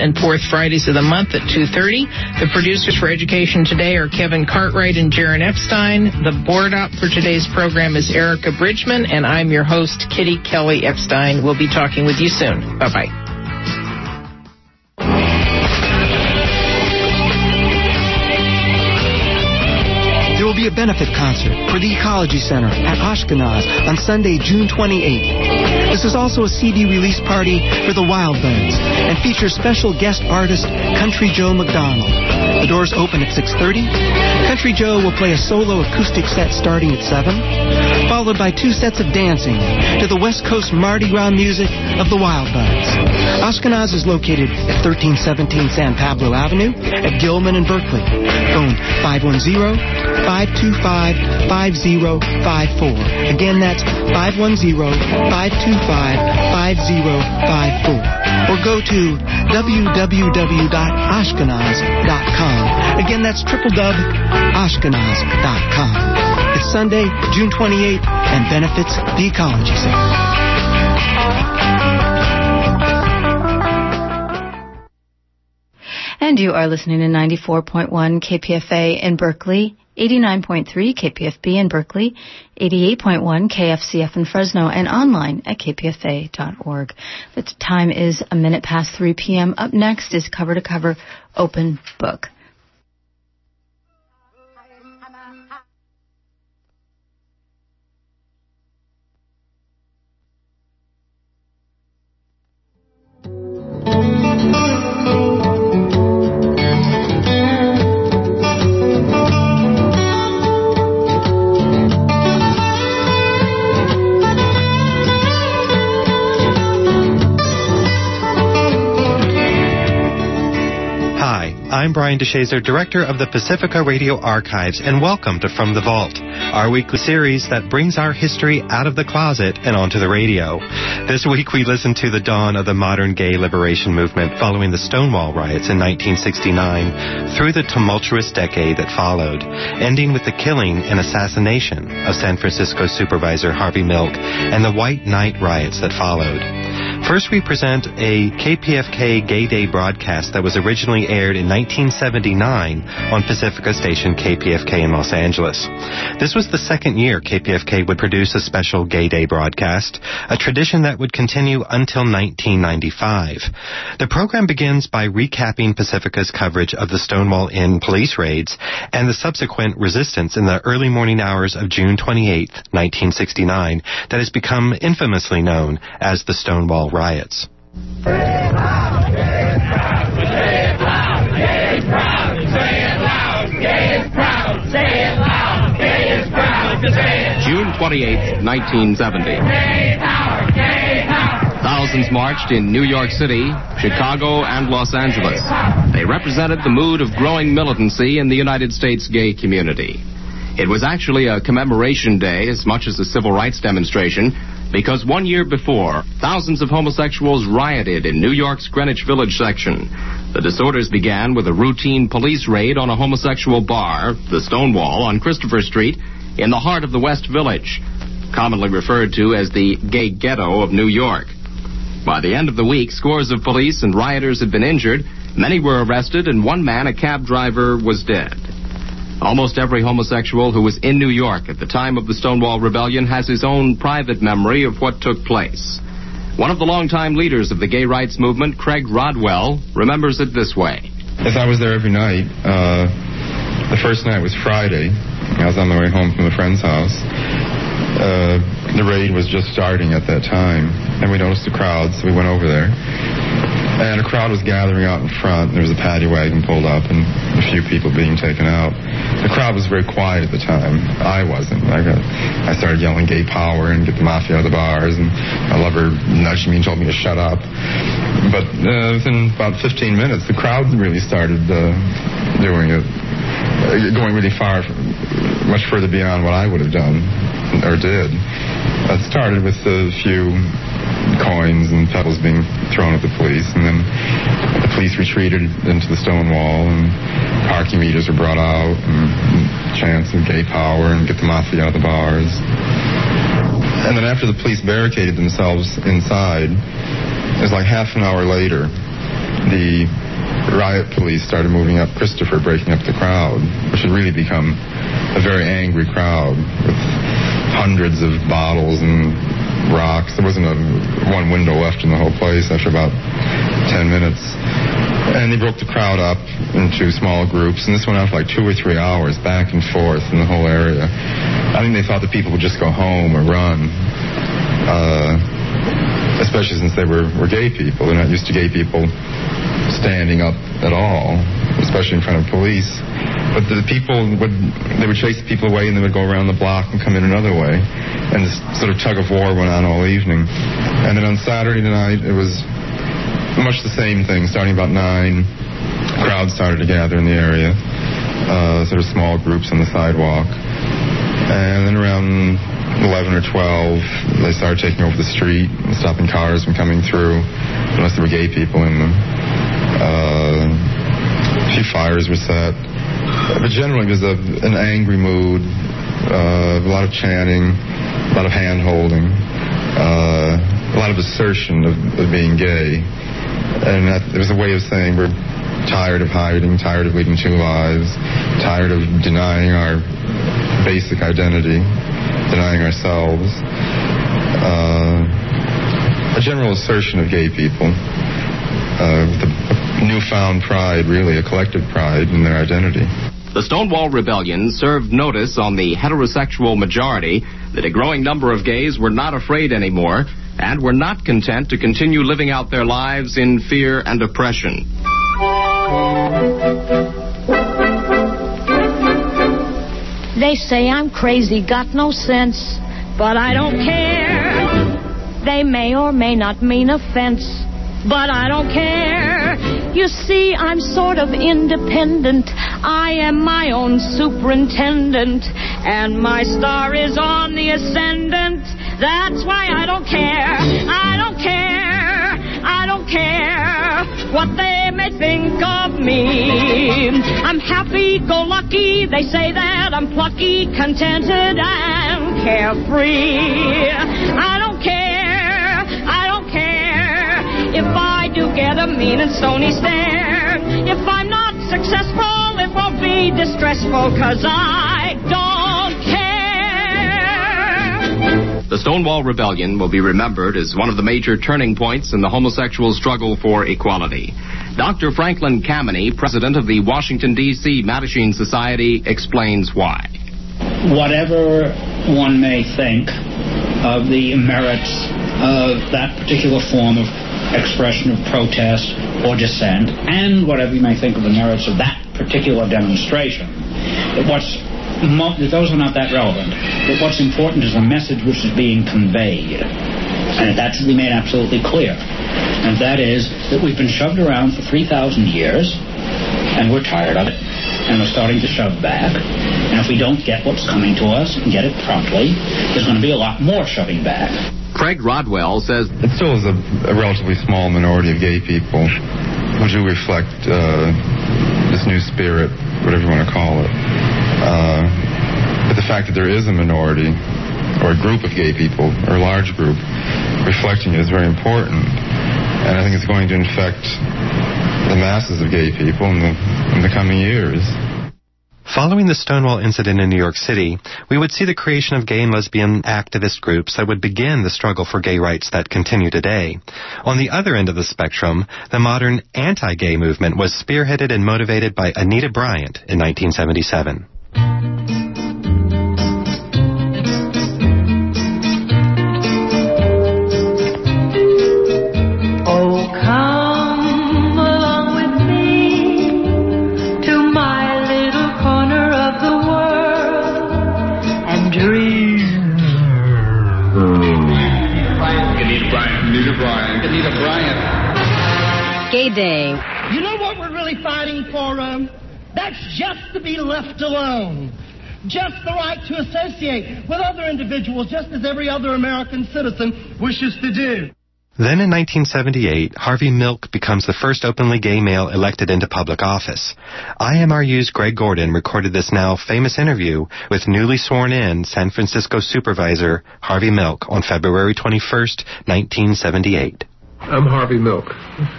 and fourth Fridays of the month at 2.30. The producers for Education Today are Kevin Cartwright and Jaron Epstein. The board op for today's program is Erica Bridgman, and I'm your host, Kitty Kelly Epstein. We'll be talking with you soon. Bye-bye. There will be a benefit concert for the Ecology Center at Ashkenaz on Sunday, June 28th. This is also a CD release party for the Wildbirds and features special guest artist Country Joe McDonald. The doors open at 6.30. Country Joe will play a solo acoustic set starting at 7, followed by two sets of dancing to the West Coast Mardi Gras music of the Wildbirds. Ashkenaz is located at 1317 San Pablo Avenue at Gilman and Berkeley. Phone 510 525 5054. Again, that's 510 525 5054. Or go to www.ashkenaz.com. Again, that's www.ashkenaz.com. Sunday, June 28th, and benefits the Ecology Center. And you are listening to 94.1 KPFA in Berkeley 89.3 KPFB in Berkeley, 88.1 KFCF in Fresno, and online at kpfa.org. The time is a minute past 3 p.m. Up next is Cover to Cover Open Book. I'm Brian DeShazor, Director of the Pacifica Radio Archives, and welcome to From the Vault, our weekly series that brings our history out of the closet and onto the radio. This week we listen to the dawn of the modern gay liberation movement following the Stonewall riots in 1969 through the tumultuous decade that followed, ending with the killing and assassination of San Francisco Supervisor Harvey Milk and the White Night riots that followed. First, we present a KPFK Gay Day broadcast that was originally aired in 1979 on Pacifica station KPFK in Los Angeles. This was the second year KPFK would produce a special Gay Day broadcast, a tradition that would continue until 1995. The program begins by recapping Pacifica's coverage of the Stonewall Inn police raids and the subsequent resistance in the early morning hours of June 28, 1969, that has become infamously known as the Stonewall riots. June 28, 1970. Thousands marched in New York City, Chicago, and Los Angeles. They represented the mood of growing militancy in the United States gay community. It was actually a commemoration day as much as a civil rights demonstration because one year before, thousands of homosexuals rioted in New York's Greenwich Village section. The disorders began with a routine police raid on a homosexual bar, the Stonewall, on Christopher Street in the heart of the West Village, commonly referred to as the gay ghetto of New York. By the end of the week, scores of police and rioters had been injured, many were arrested, and one man, a cab driver, was dead. Almost every homosexual who was in New York at the time of the Stonewall Rebellion has his own private memory of what took place. One of the longtime leaders of the gay rights movement, Craig Rodwell, remembers it this way. As I was there every night, uh, the first night was Friday. I was on my way home from a friend's house. Uh, the raid was just starting at that time, and we noticed the crowd, so we went over there. And a crowd was gathering out in front. There was a paddy wagon pulled up and a few people being taken out. The crowd was very quiet at the time. I wasn't. I, got, I started yelling gay power and get the mafia out of the bars. And my lover nudged me and told me to shut up. But uh, within about 15 minutes, the crowd really started uh, doing it, uh, going really far, much further beyond what I would have done or did. It started with a few and pebbles being thrown at the police. And then the police retreated into the Stonewall, and parking meters were brought out, and chants of gay power, and get the mafia out of the bars. And then after the police barricaded themselves inside, it was like half an hour later, the riot police started moving up Christopher, breaking up the crowd, which had really become a very angry crowd with hundreds of bottles and rocks. There wasn't a one window left in the whole place after about 10 minutes. And they broke the crowd up into small groups, and this went on for like two or three hours, back and forth in the whole area. I think they thought the people would just go home or run. Uh, especially since they were, were gay people. They're not used to gay people standing up at all, especially in front of police. But the people would they would chase people away and they would go around the block and come in another way. And this sort of tug of war went on all evening. And then on Saturday night it was much the same thing, starting about nine. Crowds started to gather in the area, uh, sort of small groups on the sidewalk. And then around 11 or 12, they started taking over the street, stopping cars from coming through, unless there were gay people in them. Uh, few fires were set. But generally, was a, an angry mood, uh, a lot of chanting, a lot of hand holding, uh, a lot of assertion of, of being gay. And that, it was a way of saying we're tired of hiding, tired of leading two lives, tired of denying our basic identity, denying ourselves. Uh, a general assertion of gay people uh, with a newfound pride, really, a collective pride in their identity. The Stonewall Rebellion served notice on the heterosexual majority that a growing number of gays were not afraid anymore and were not content to continue living out their lives in fear and oppression. They say I'm crazy, got no sense, but I don't care. They may or may not mean offense, but I don't care. You see, I'm sort of independent. I am my own superintendent, and my star is on the ascendant. That's why I don't care. I don't care. I don't care what they may think of me. I'm happy go lucky. They say that I'm plucky, contented, and carefree. I don't care. I don't care if I do get a mean and stony stare. If I'm not successful, it won't be distressful, cause I don't care. The Stonewall Rebellion will be remembered as one of the major turning points in the homosexual struggle for equality. Dr. Franklin Kameny, president of the Washington, D.C. Mattachine Society, explains why. Whatever one may think of the merits of that particular form of expression of protest or dissent, and whatever you may think of the merits of that particular demonstration, what's those are not that relevant. But what's important is the message which is being conveyed. And that should be made absolutely clear. And that is that we've been shoved around for 3,000 years, and we're tired of it. And we're starting to shove back. And if we don't get what's coming to us and get it promptly, there's going to be a lot more shoving back. Craig Rodwell says it still is a, a relatively small minority of gay people who do reflect uh, this new spirit, whatever you want to call it. Uh, but the fact that there is a minority or a group of gay people or a large group reflecting it is very important. And I think it's going to infect the masses of gay people in the, in the coming years. Following the Stonewall incident in New York City, we would see the creation of gay and lesbian activist groups that would begin the struggle for gay rights that continue today. On the other end of the spectrum, the modern anti-gay movement was spearheaded and motivated by Anita Bryant in 1977. Gay Day. You know what we're really fighting for? Um, that's just to be left alone. Just the right to associate with other individuals, just as every other American citizen wishes to do. Then in 1978, Harvey Milk becomes the first openly gay male elected into public office. IMRU's Greg Gordon recorded this now famous interview with newly sworn in San Francisco supervisor Harvey Milk on February 21st, 1978. I'm Harvey Milk.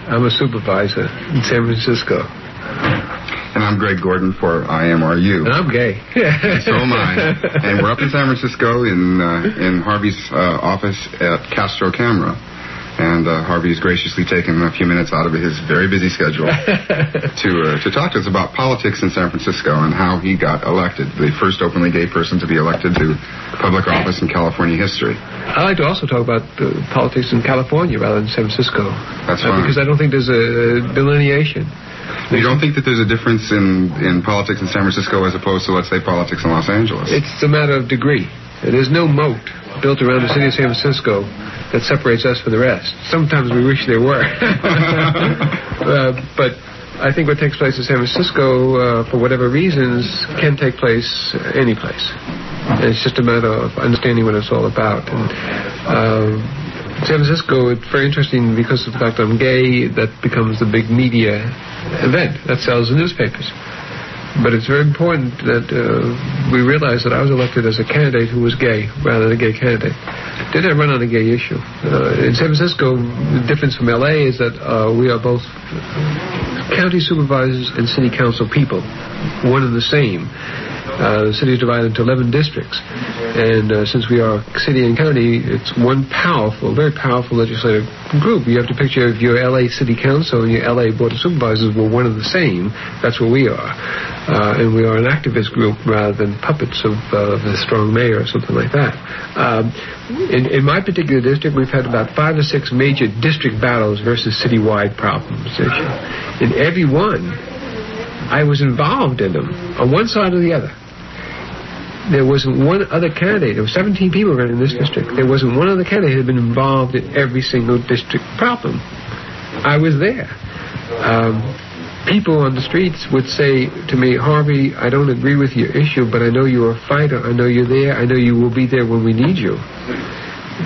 I'm a supervisor in San Francisco. And I'm Greg Gordon for IMRU. And I'm gay. so am I. And we're up in San Francisco in uh, in Harvey's uh, office at Castro Camera. And uh, has graciously taken a few minutes out of his very busy schedule to uh, to talk to us about politics in San Francisco and how he got elected, the first openly gay person to be elected to public office in California history. I like to also talk about uh, politics in California rather than San Francisco. That's uh, fine. Because I don't think there's a delineation. You don't think that there's a difference in, in politics in San Francisco as opposed to, let's say, politics in Los Angeles? It's a matter of degree. There's no moat built around the city of San Francisco that separates us from the rest. Sometimes we wish there were. uh, but I think what takes place in San Francisco, uh, for whatever reasons, can take place any place. And it's just a matter of understanding what it's all about. And, uh, San Francisco, it's very interesting because of the fact that I'm gay, that becomes the big media event that sells the newspapers. But it's very important that uh, we realize that I was elected as a candidate who was gay rather than a gay candidate. Did I run on a gay issue? Uh, in San Francisco, the difference from LA is that uh, we are both county supervisors and city council people, one and the same. Uh, the city is divided into 11 districts. And uh, since we are city and county, it's one powerful, very powerful legislative group. You have to picture if your LA City Council and your LA Board of Supervisors were one and the same, that's what we are. Uh, and we are an activist group rather than puppets of uh, the strong mayor or something like that. Um, in, in my particular district, we've had about five or six major district battles versus citywide problems. In every one, I was involved in them on one side or the other there wasn't one other candidate. There were 17 people running in this district. There wasn't one other candidate who had been involved in every single district problem. I was there. Um, people on the streets would say to me, Harvey, I don't agree with your issue, but I know you're a fighter. I know you're there. I know you will be there when we need you.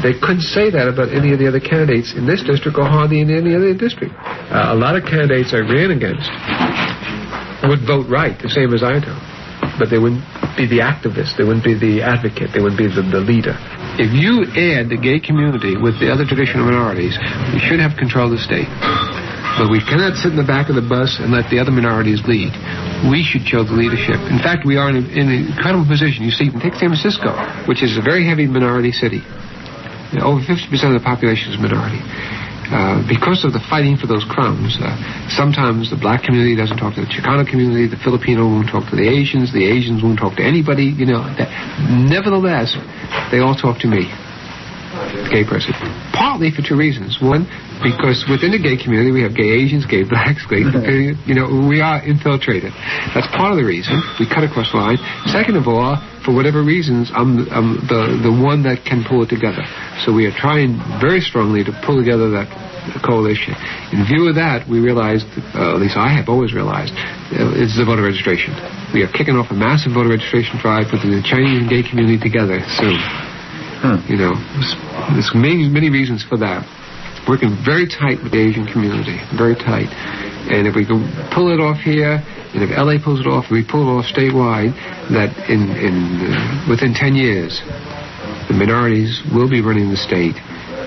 They couldn't say that about any of the other candidates in this district or hardly in any other district. Uh, a lot of candidates I ran against would vote right, the same as I do but they wouldn't be the activist, they wouldn't be the advocate, they wouldn't be the, the leader. If you add the gay community with the other traditional minorities, we should have control of the state. But we cannot sit in the back of the bus and let the other minorities lead. We should show the leadership. In fact, we are in, in an incredible position. You see, take San Francisco, which is a very heavy minority city. You know, over 50% of the population is minority. Uh, because of the fighting for those crumbs, uh, sometimes the black community doesn't talk to the Chicano community, the Filipino won't talk to the Asians, the Asians won't talk to anybody, you know. That, nevertheless, they all talk to me, the gay person. Partly for two reasons. One, because within the gay community we have gay Asians, gay blacks, gay, you know, we are infiltrated. That's part of the reason. We cut across the line. Second of all, for whatever reasons, I'm, I'm the, the one that can pull it together. So we are trying very strongly to pull together that coalition. In view of that, we realized, uh, at least I have always realized, uh, it's the voter registration. We are kicking off a massive voter registration drive putting the Chinese and gay community together soon. Hmm. You know, there's many, many reasons for that. Working very tight with the Asian community, very tight. And if we can pull it off here, and if LA pulls it off, we pull it off statewide, that in, in uh, within 10 years, the minorities will be running the state.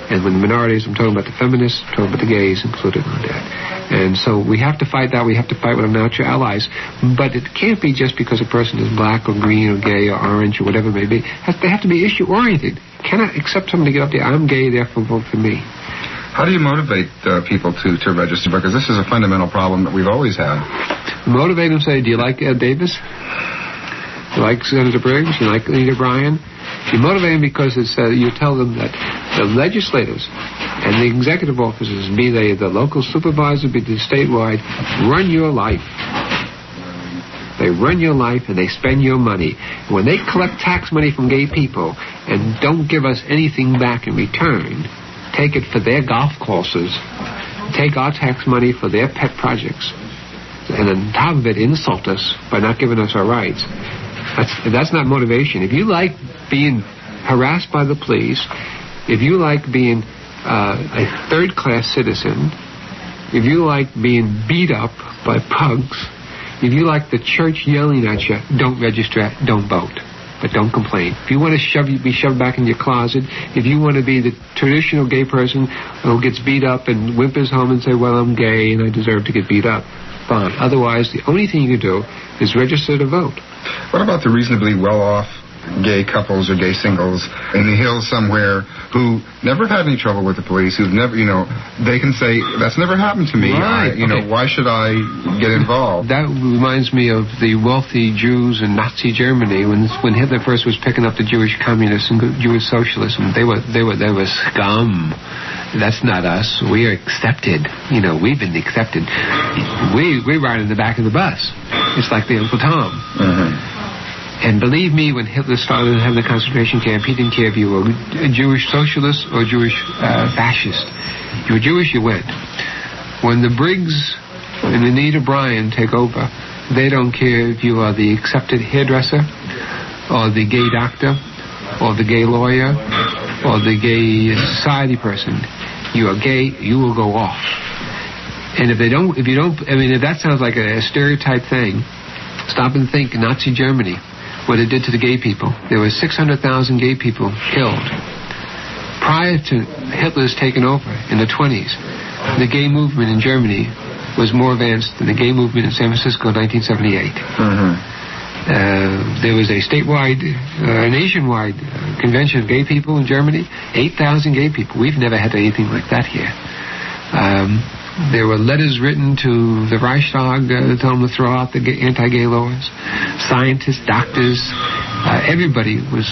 And when the minorities, I'm talking about the feminists, I'm talking about the gays included in that. And so we have to fight that. We have to fight with our natural allies. But it can't be just because a person is black or green or gay or orange or whatever it may be. They have to be issue oriented. Cannot accept someone to get up there, I'm gay, therefore vote for me. How do you motivate uh, people to, to register? Because this is a fundamental problem that we've always had. Motivate them, say, do you like Ed Davis? Do You like Senator Briggs? Do You like Leader Bryan? You motivate them because it's, uh, you tell them that the legislators and the executive officers, be they the local supervisor, be they statewide, run your life. They run your life and they spend your money. When they collect tax money from gay people and don't give us anything back in return, take it for their golf courses, take our tax money for their pet projects, and on top of it insult us by not giving us our rights. That's, that's not motivation. If you like being harassed by the police, if you like being uh, a third-class citizen, if you like being beat up by pugs, if you like the church yelling at you, don't register, don't vote. but don't complain. If you want to shove, be shoved back in your closet, if you want to be the traditional gay person who gets beat up and whimpers home and say, well, I'm gay and I deserve to get beat up, fine. Otherwise, the only thing you can do is register to vote. What about the reasonably well-off gay couples or gay singles in the hills somewhere who never had any trouble with the police, who've never, you know, they can say, that's never happened to me. Right, I, you okay. know, why should I get involved? That reminds me of the wealthy Jews in Nazi Germany when when Hitler first was picking up the Jewish communists and Jewish socialism. They were they were they were scum. That's not us. We are accepted. You know, we've been accepted. We we ride in the back of the bus. It's like the Uncle Tom. Mm-hmm. And believe me, when Hitler started having the concentration camp, he didn't care if you were a Jewish socialist or a Jewish uh, fascist. You were Jewish, you went. When the Briggs and Anita Bryant take over, they don't care if you are the accepted hairdresser or the gay doctor or the gay lawyer or the gay society person. You are gay, you will go off. And if they don't, if you don't, I mean, if that sounds like a, a stereotype thing, stop and think Nazi Germany, what it did to the gay people. There were 600,000 gay people killed. Prior to Hitler's taking over in the 20s, the gay movement in Germany was more advanced than the gay movement in San Francisco in 1978. Uh, there was a statewide, uh, nationwide uh, convention of gay people in Germany. 8,000 gay people. We've never had anything like that here. Um, there were letters written to the Reichstag uh, telling them to throw out the anti-gay laws. Scientists, doctors, uh, everybody was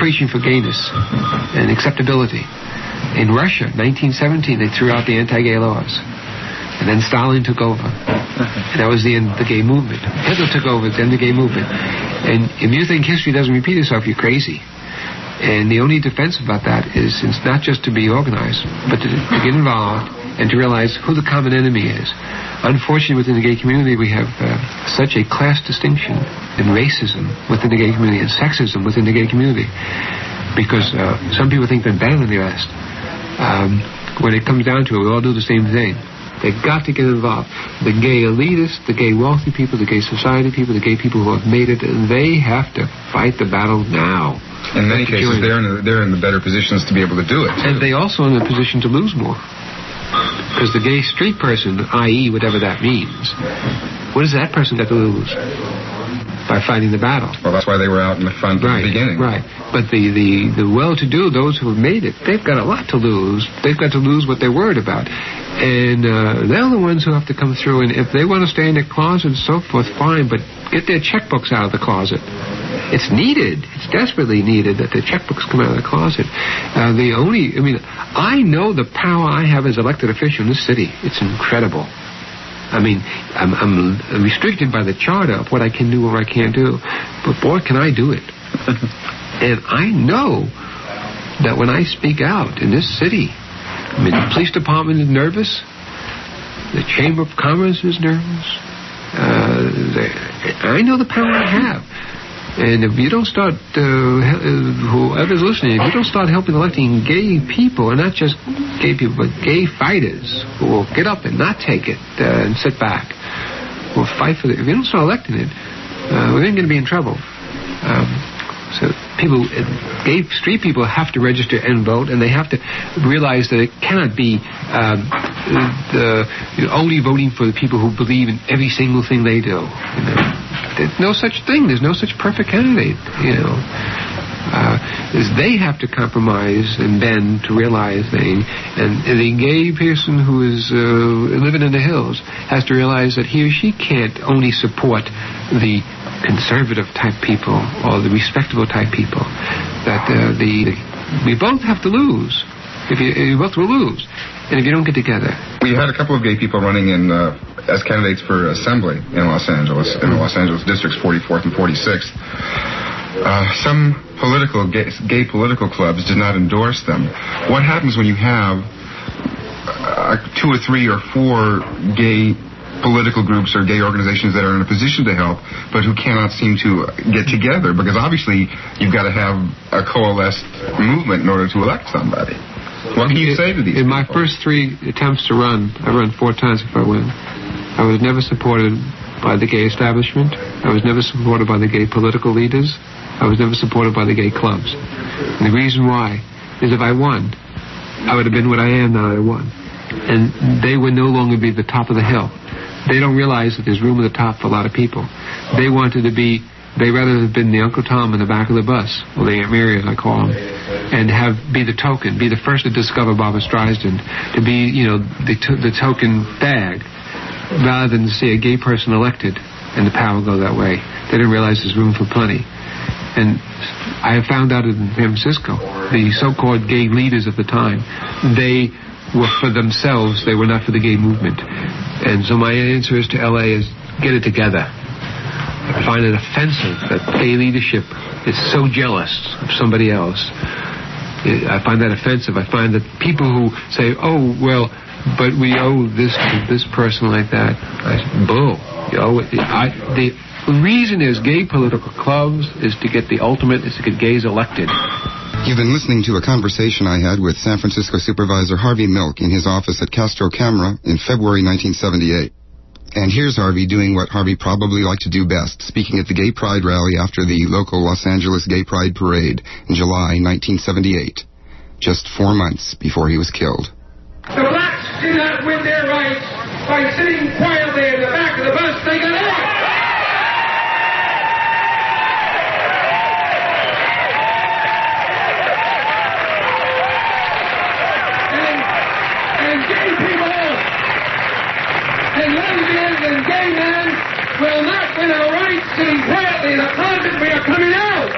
preaching for gayness and acceptability. In Russia, 1917, they threw out the anti-gay laws. And then Stalin took over. And that was the end of the gay movement. Hitler took over, then the gay movement. And if you think history doesn't repeat itself, you're crazy. And the only defense about that is it's not just to be organized, but to, to get involved and to realize who the common enemy is. Unfortunately, within the gay community, we have uh, such a class distinction and racism within the gay community and sexism within the gay community because uh, some people think they're better than the rest. Um, when it comes down to it, we all do the same thing. They've got to get involved. The gay elitists, the gay wealthy people, the gay society people, the gay people who have made it, they have to fight the battle now. In many cases, they're in, the, they're in the better positions to be able to do it. And they also in a position to lose more. Because the gay street person, i.e., whatever that means, what does that person got to lose? By fighting the battle. Well, that's why they were out in the front Right, the beginning. right. But the, the, the well-to-do, those who have made it, they've got a lot to lose. They've got to lose what they're worried about. And uh, they're the ones who have to come through. And if they want to stay in their closet and so forth, fine, but get their checkbooks out of the closet. It's needed. It's desperately needed that the checkbooks come out of the closet. Uh, the only, I mean, I know the power I have as elected official in this city. It's incredible. I mean, I'm, I'm restricted by the charter of what I can do or I can't do. But boy, can I do it. and I know that when I speak out in this city, I mean, the police department is nervous. The Chamber of Commerce is nervous. Uh, I know the power I have. And if you don't start, uh, uh, whoever's listening, if you don't start helping electing gay people, and not just gay people, but gay fighters who will get up and not take it uh, and sit back, will fight for it. If you don't start electing it, uh, we're then going to be in trouble. Um, so people, uh, gay street people have to register and vote, and they have to realize that it cannot be um, the, you know, only voting for the people who believe in every single thing they do. You know? There's no such thing. There's no such perfect candidate. You know, uh, is they have to compromise and bend to realize things. And the gay person who is uh, living in the hills has to realize that he or she can't only support the conservative type people or the respectable type people. That uh, the we both have to lose. If you, you both will lose, and if you don't get together, We had a couple of gay people running in uh, as candidates for assembly in Los Angeles, in the Los Angeles districts 44th and 46th. Uh, some political gay, gay political clubs did not endorse them. What happens when you have uh, two or three or four gay political groups or gay organizations that are in a position to help, but who cannot seem to get together? Because obviously you've got to have a coalesced movement in order to elect somebody. What can you say to these in my first three attempts to run, I run four times if I win. I was never supported by the gay establishment. I was never supported by the gay political leaders. I was never supported by the gay clubs. And the reason why is if I won, I would have been what I am now that I won. And they would no longer be the top of the hill. They don't realize that there's room at the top for a lot of people. They wanted to be, they rather have been the Uncle Tom in the back of the bus, or the Aunt Mary as I call them, and have be the token, be the first to discover Barbra Streisand, to be, you know, the, the token bag, rather than to see a gay person elected and the power go that way. They didn't realize there's room for plenty. And I have found out in San Francisco, the so-called gay leaders of the time, they were for themselves. They were not for the gay movement. And so my answer is to LA is get it together. I find it offensive that gay leadership is so jealous of somebody else. I find that offensive. I find that people who say, "Oh, well, but we owe this to this person like that," I bull. You know, I, the reason is gay political clubs is to get the ultimate is to get gays elected. You've been listening to a conversation I had with San Francisco Supervisor Harvey Milk in his office at Castro Camera in February 1978. And here's Harvey doing what Harvey probably liked to do best, speaking at the Gay Pride rally after the local Los Angeles Gay Pride Parade in July 1978, just four months before he was killed. The blacks do not win their rights by sitting quietly in the back of the bus thinking, and will not win our rights sitting quietly in the closet. We are coming out.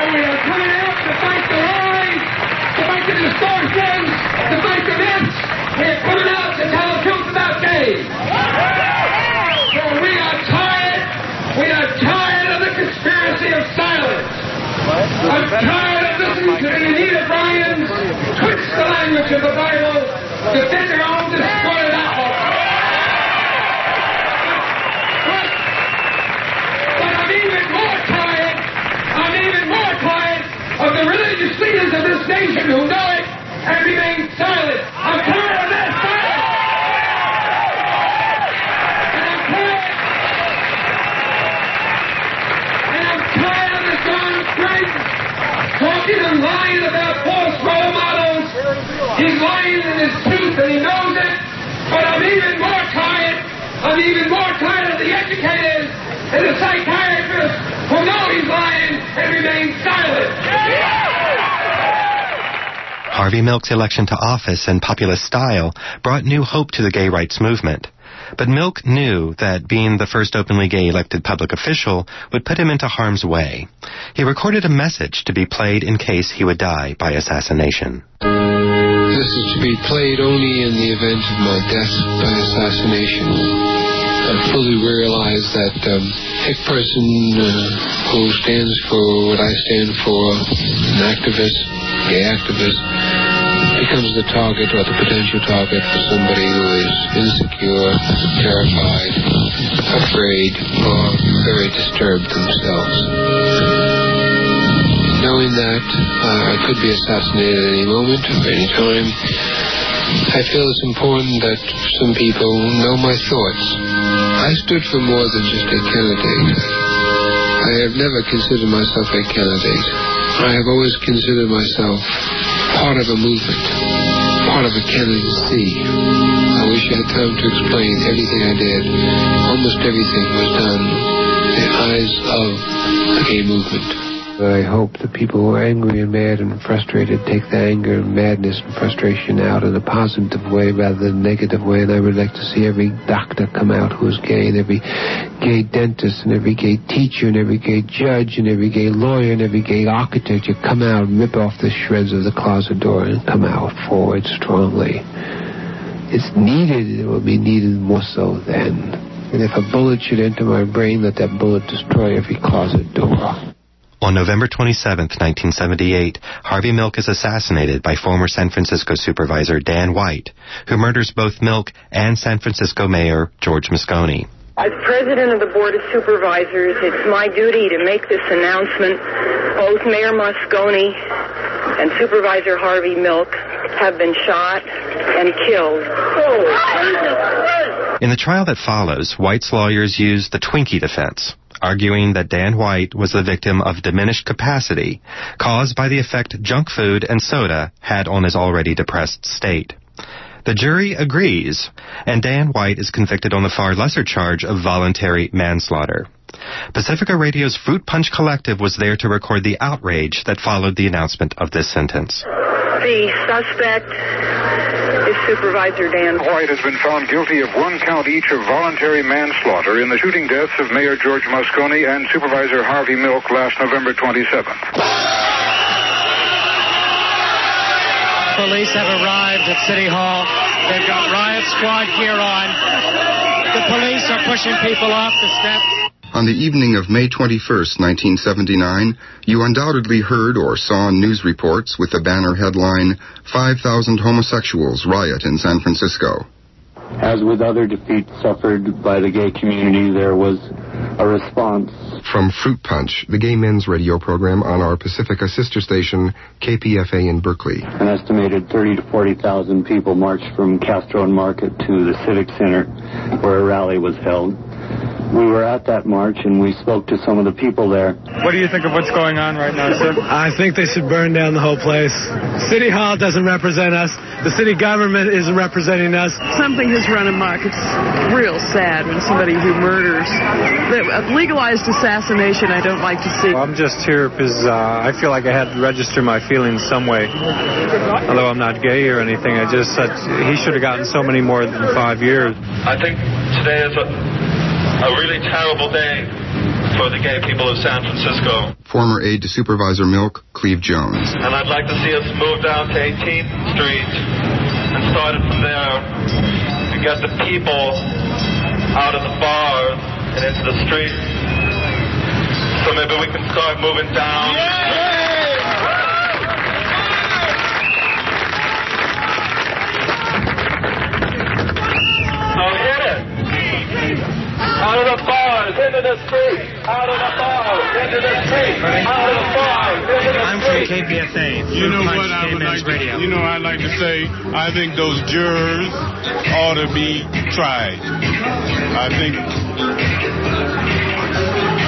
And we are coming out to fight the lies, to fight the distortions, to fight the myths. We are coming out to tell the truth about gays. So we are tired, we are tired of the conspiracy of silence. I'm tired of listening to the Anita Bryants twist the language of the Bible to sit fit their own destroyed apple. But, but I'm even more tired, I'm even more tired of the religious leaders of this nation who know it and remain silent. I'm tired of their silence. And I'm tired. And I'm tired of the John Briggs talking and lying about false role models. He's lying in his truth and he knows it. But I'm even more tired. I'm even more tired of the educators and the psychiatrists who know he's lying and remain silent. Harvey Milk's election to office and populist style brought new hope to the gay rights movement. But Milk knew that being the first openly gay elected public official would put him into harm's way. He recorded a message to be played in case he would die by assassination. This is to be played only in the event of my death by assassination. I fully realize that um, a person uh, who stands for what I stand for, an activist, gay activist, becomes the target or the potential target for somebody who is insecure, terrified, afraid, or very disturbed themselves. Knowing that uh, I could be assassinated at any moment or any time, I feel it's important that some people know my thoughts. I stood for more than just a candidate. I have never considered myself a candidate. I have always considered myself part of a movement, part of a candidacy. I wish I had time to explain everything I did. Almost everything was done in the eyes of the gay movement. I hope the people who are angry and mad and frustrated take the anger and madness and frustration out in a positive way rather than a negative way. And I would like to see every doctor come out who is gay and every gay dentist and every gay teacher and every gay judge and every gay lawyer and every gay architect come out and rip off the shreds of the closet door and come out forward strongly. It's needed. It will be needed more so then. And if a bullet should enter my brain, let that bullet destroy every closet door. On November 27, 1978, Harvey Milk is assassinated by former San Francisco supervisor Dan White, who murders both Milk and San Francisco Mayor George Moscone. As president of the Board of Supervisors, it's my duty to make this announcement. Both Mayor Moscone and Supervisor Harvey Milk have been shot and killed. In the trial that follows, White's lawyers used the Twinkie defense, arguing that Dan White was the victim of diminished capacity caused by the effect junk food and soda had on his already depressed state. The jury agrees, and Dan White is convicted on the far lesser charge of voluntary manslaughter. Pacifica Radio's Fruit Punch Collective was there to record the outrage that followed the announcement of this sentence. The suspect is Supervisor Dan White has been found guilty of one count each of voluntary manslaughter in the shooting deaths of Mayor George Moscone and Supervisor Harvey Milk last November 27th. Police have arrived at City Hall. They've got riot squad gear on. The police are pushing people off the steps. On the evening of May 21st, 1979, you undoubtedly heard or saw news reports with the banner headline, 5,000 homosexuals riot in San Francisco. As with other defeats suffered by the gay community, there was a response. From Fruit Punch, the gay men's radio program on our Pacifica sister station, KPFA in Berkeley. An estimated 30 to 40,000 people marched from Castro and Market to the Civic Center where a rally was held. We were at that march and we spoke to some of the people there. What do you think of what's going on right now, sir? I think they should burn down the whole place. City Hall doesn't represent us. The city government isn't representing us. Something has run amok. It's real sad when somebody who murders. Legalized assassination, I don't like to see. Well, I'm just here because uh, I feel like I had to register my feelings some way. Although I'm not gay or anything, I just said he should have gotten so many more than five years. I think today is a a really terrible day for the gay people of San Francisco. Former aide to Supervisor Milk, Cleve Jones. And I'd like to see us move down to 18th Street and start it from there to get the people out of the bars and into the streets. So maybe we can start moving down. So hit it. Out of the bars, into the street. Out of the bars, into the street. Out of the bars, into the I'm from KPFA. You know Punch what I Gay would Men's like Radio. to, you know I'd like to say I think those jurors ought to be tried. I think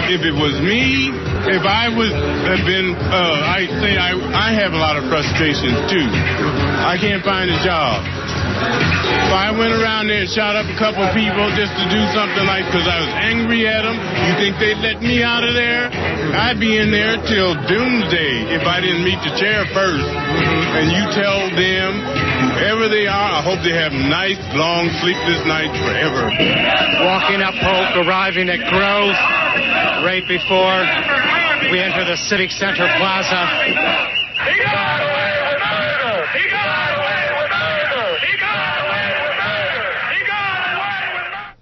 if it was me, if I was have been uh, I say I I have a lot of frustrations too. I can't find a job. If I went around there and shot up a couple of people just to do something like because I was angry at them, you think they'd let me out of there? I'd be in there till doomsday if I didn't meet the chair first. And you tell them, whoever they are, I hope they have nice, long, sleepless nights forever. Walking up Polk, arriving at Grove right before we enter the Civic Center Plaza.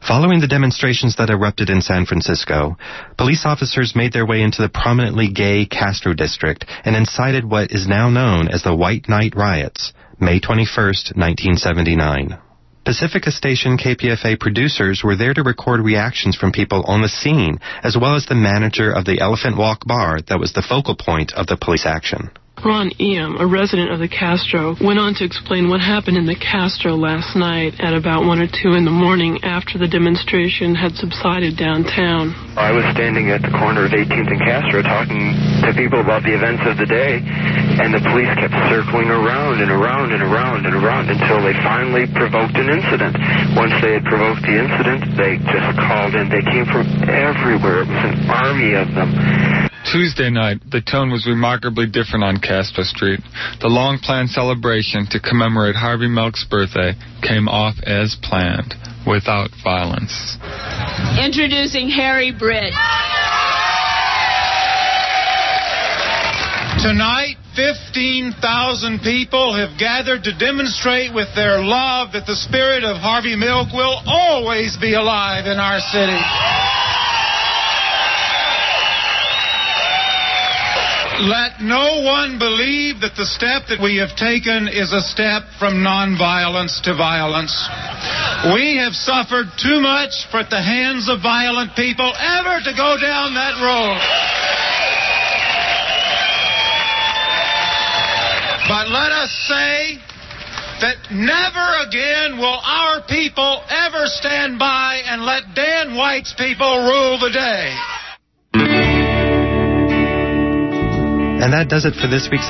Following the demonstrations that erupted in San Francisco, police officers made their way into the prominently gay Castro district and incited what is now known as the White Night Riots, May 21, 1979. Pacifica station KPFA producers were there to record reactions from people on the scene, as well as the manager of the Elephant Walk bar that was the focal point of the police action. Ron Eam, a resident of the Castro, went on to explain what happened in the Castro last night at about 1 or 2 in the morning after the demonstration had subsided downtown. I was standing at the corner of 18th and Castro talking to people about the events of the day, and the police kept circling around and around and around and around until they finally provoked an incident. Once they had provoked the incident, they just called in. They came from everywhere. It was an army of them. Tuesday night, the tone was remarkably different on Castro Street. The long planned celebration to commemorate Harvey Milk's birthday came off as planned, without violence. Introducing Harry Britt. Tonight, 15,000 people have gathered to demonstrate with their love that the spirit of Harvey Milk will always be alive in our city. Let no one believe that the step that we have taken is a step from nonviolence to violence. We have suffered too much for at the hands of violent people ever to go down that road. But let us say that never again will our people ever stand by and let Dan White's people rule the day. And that does it for this week's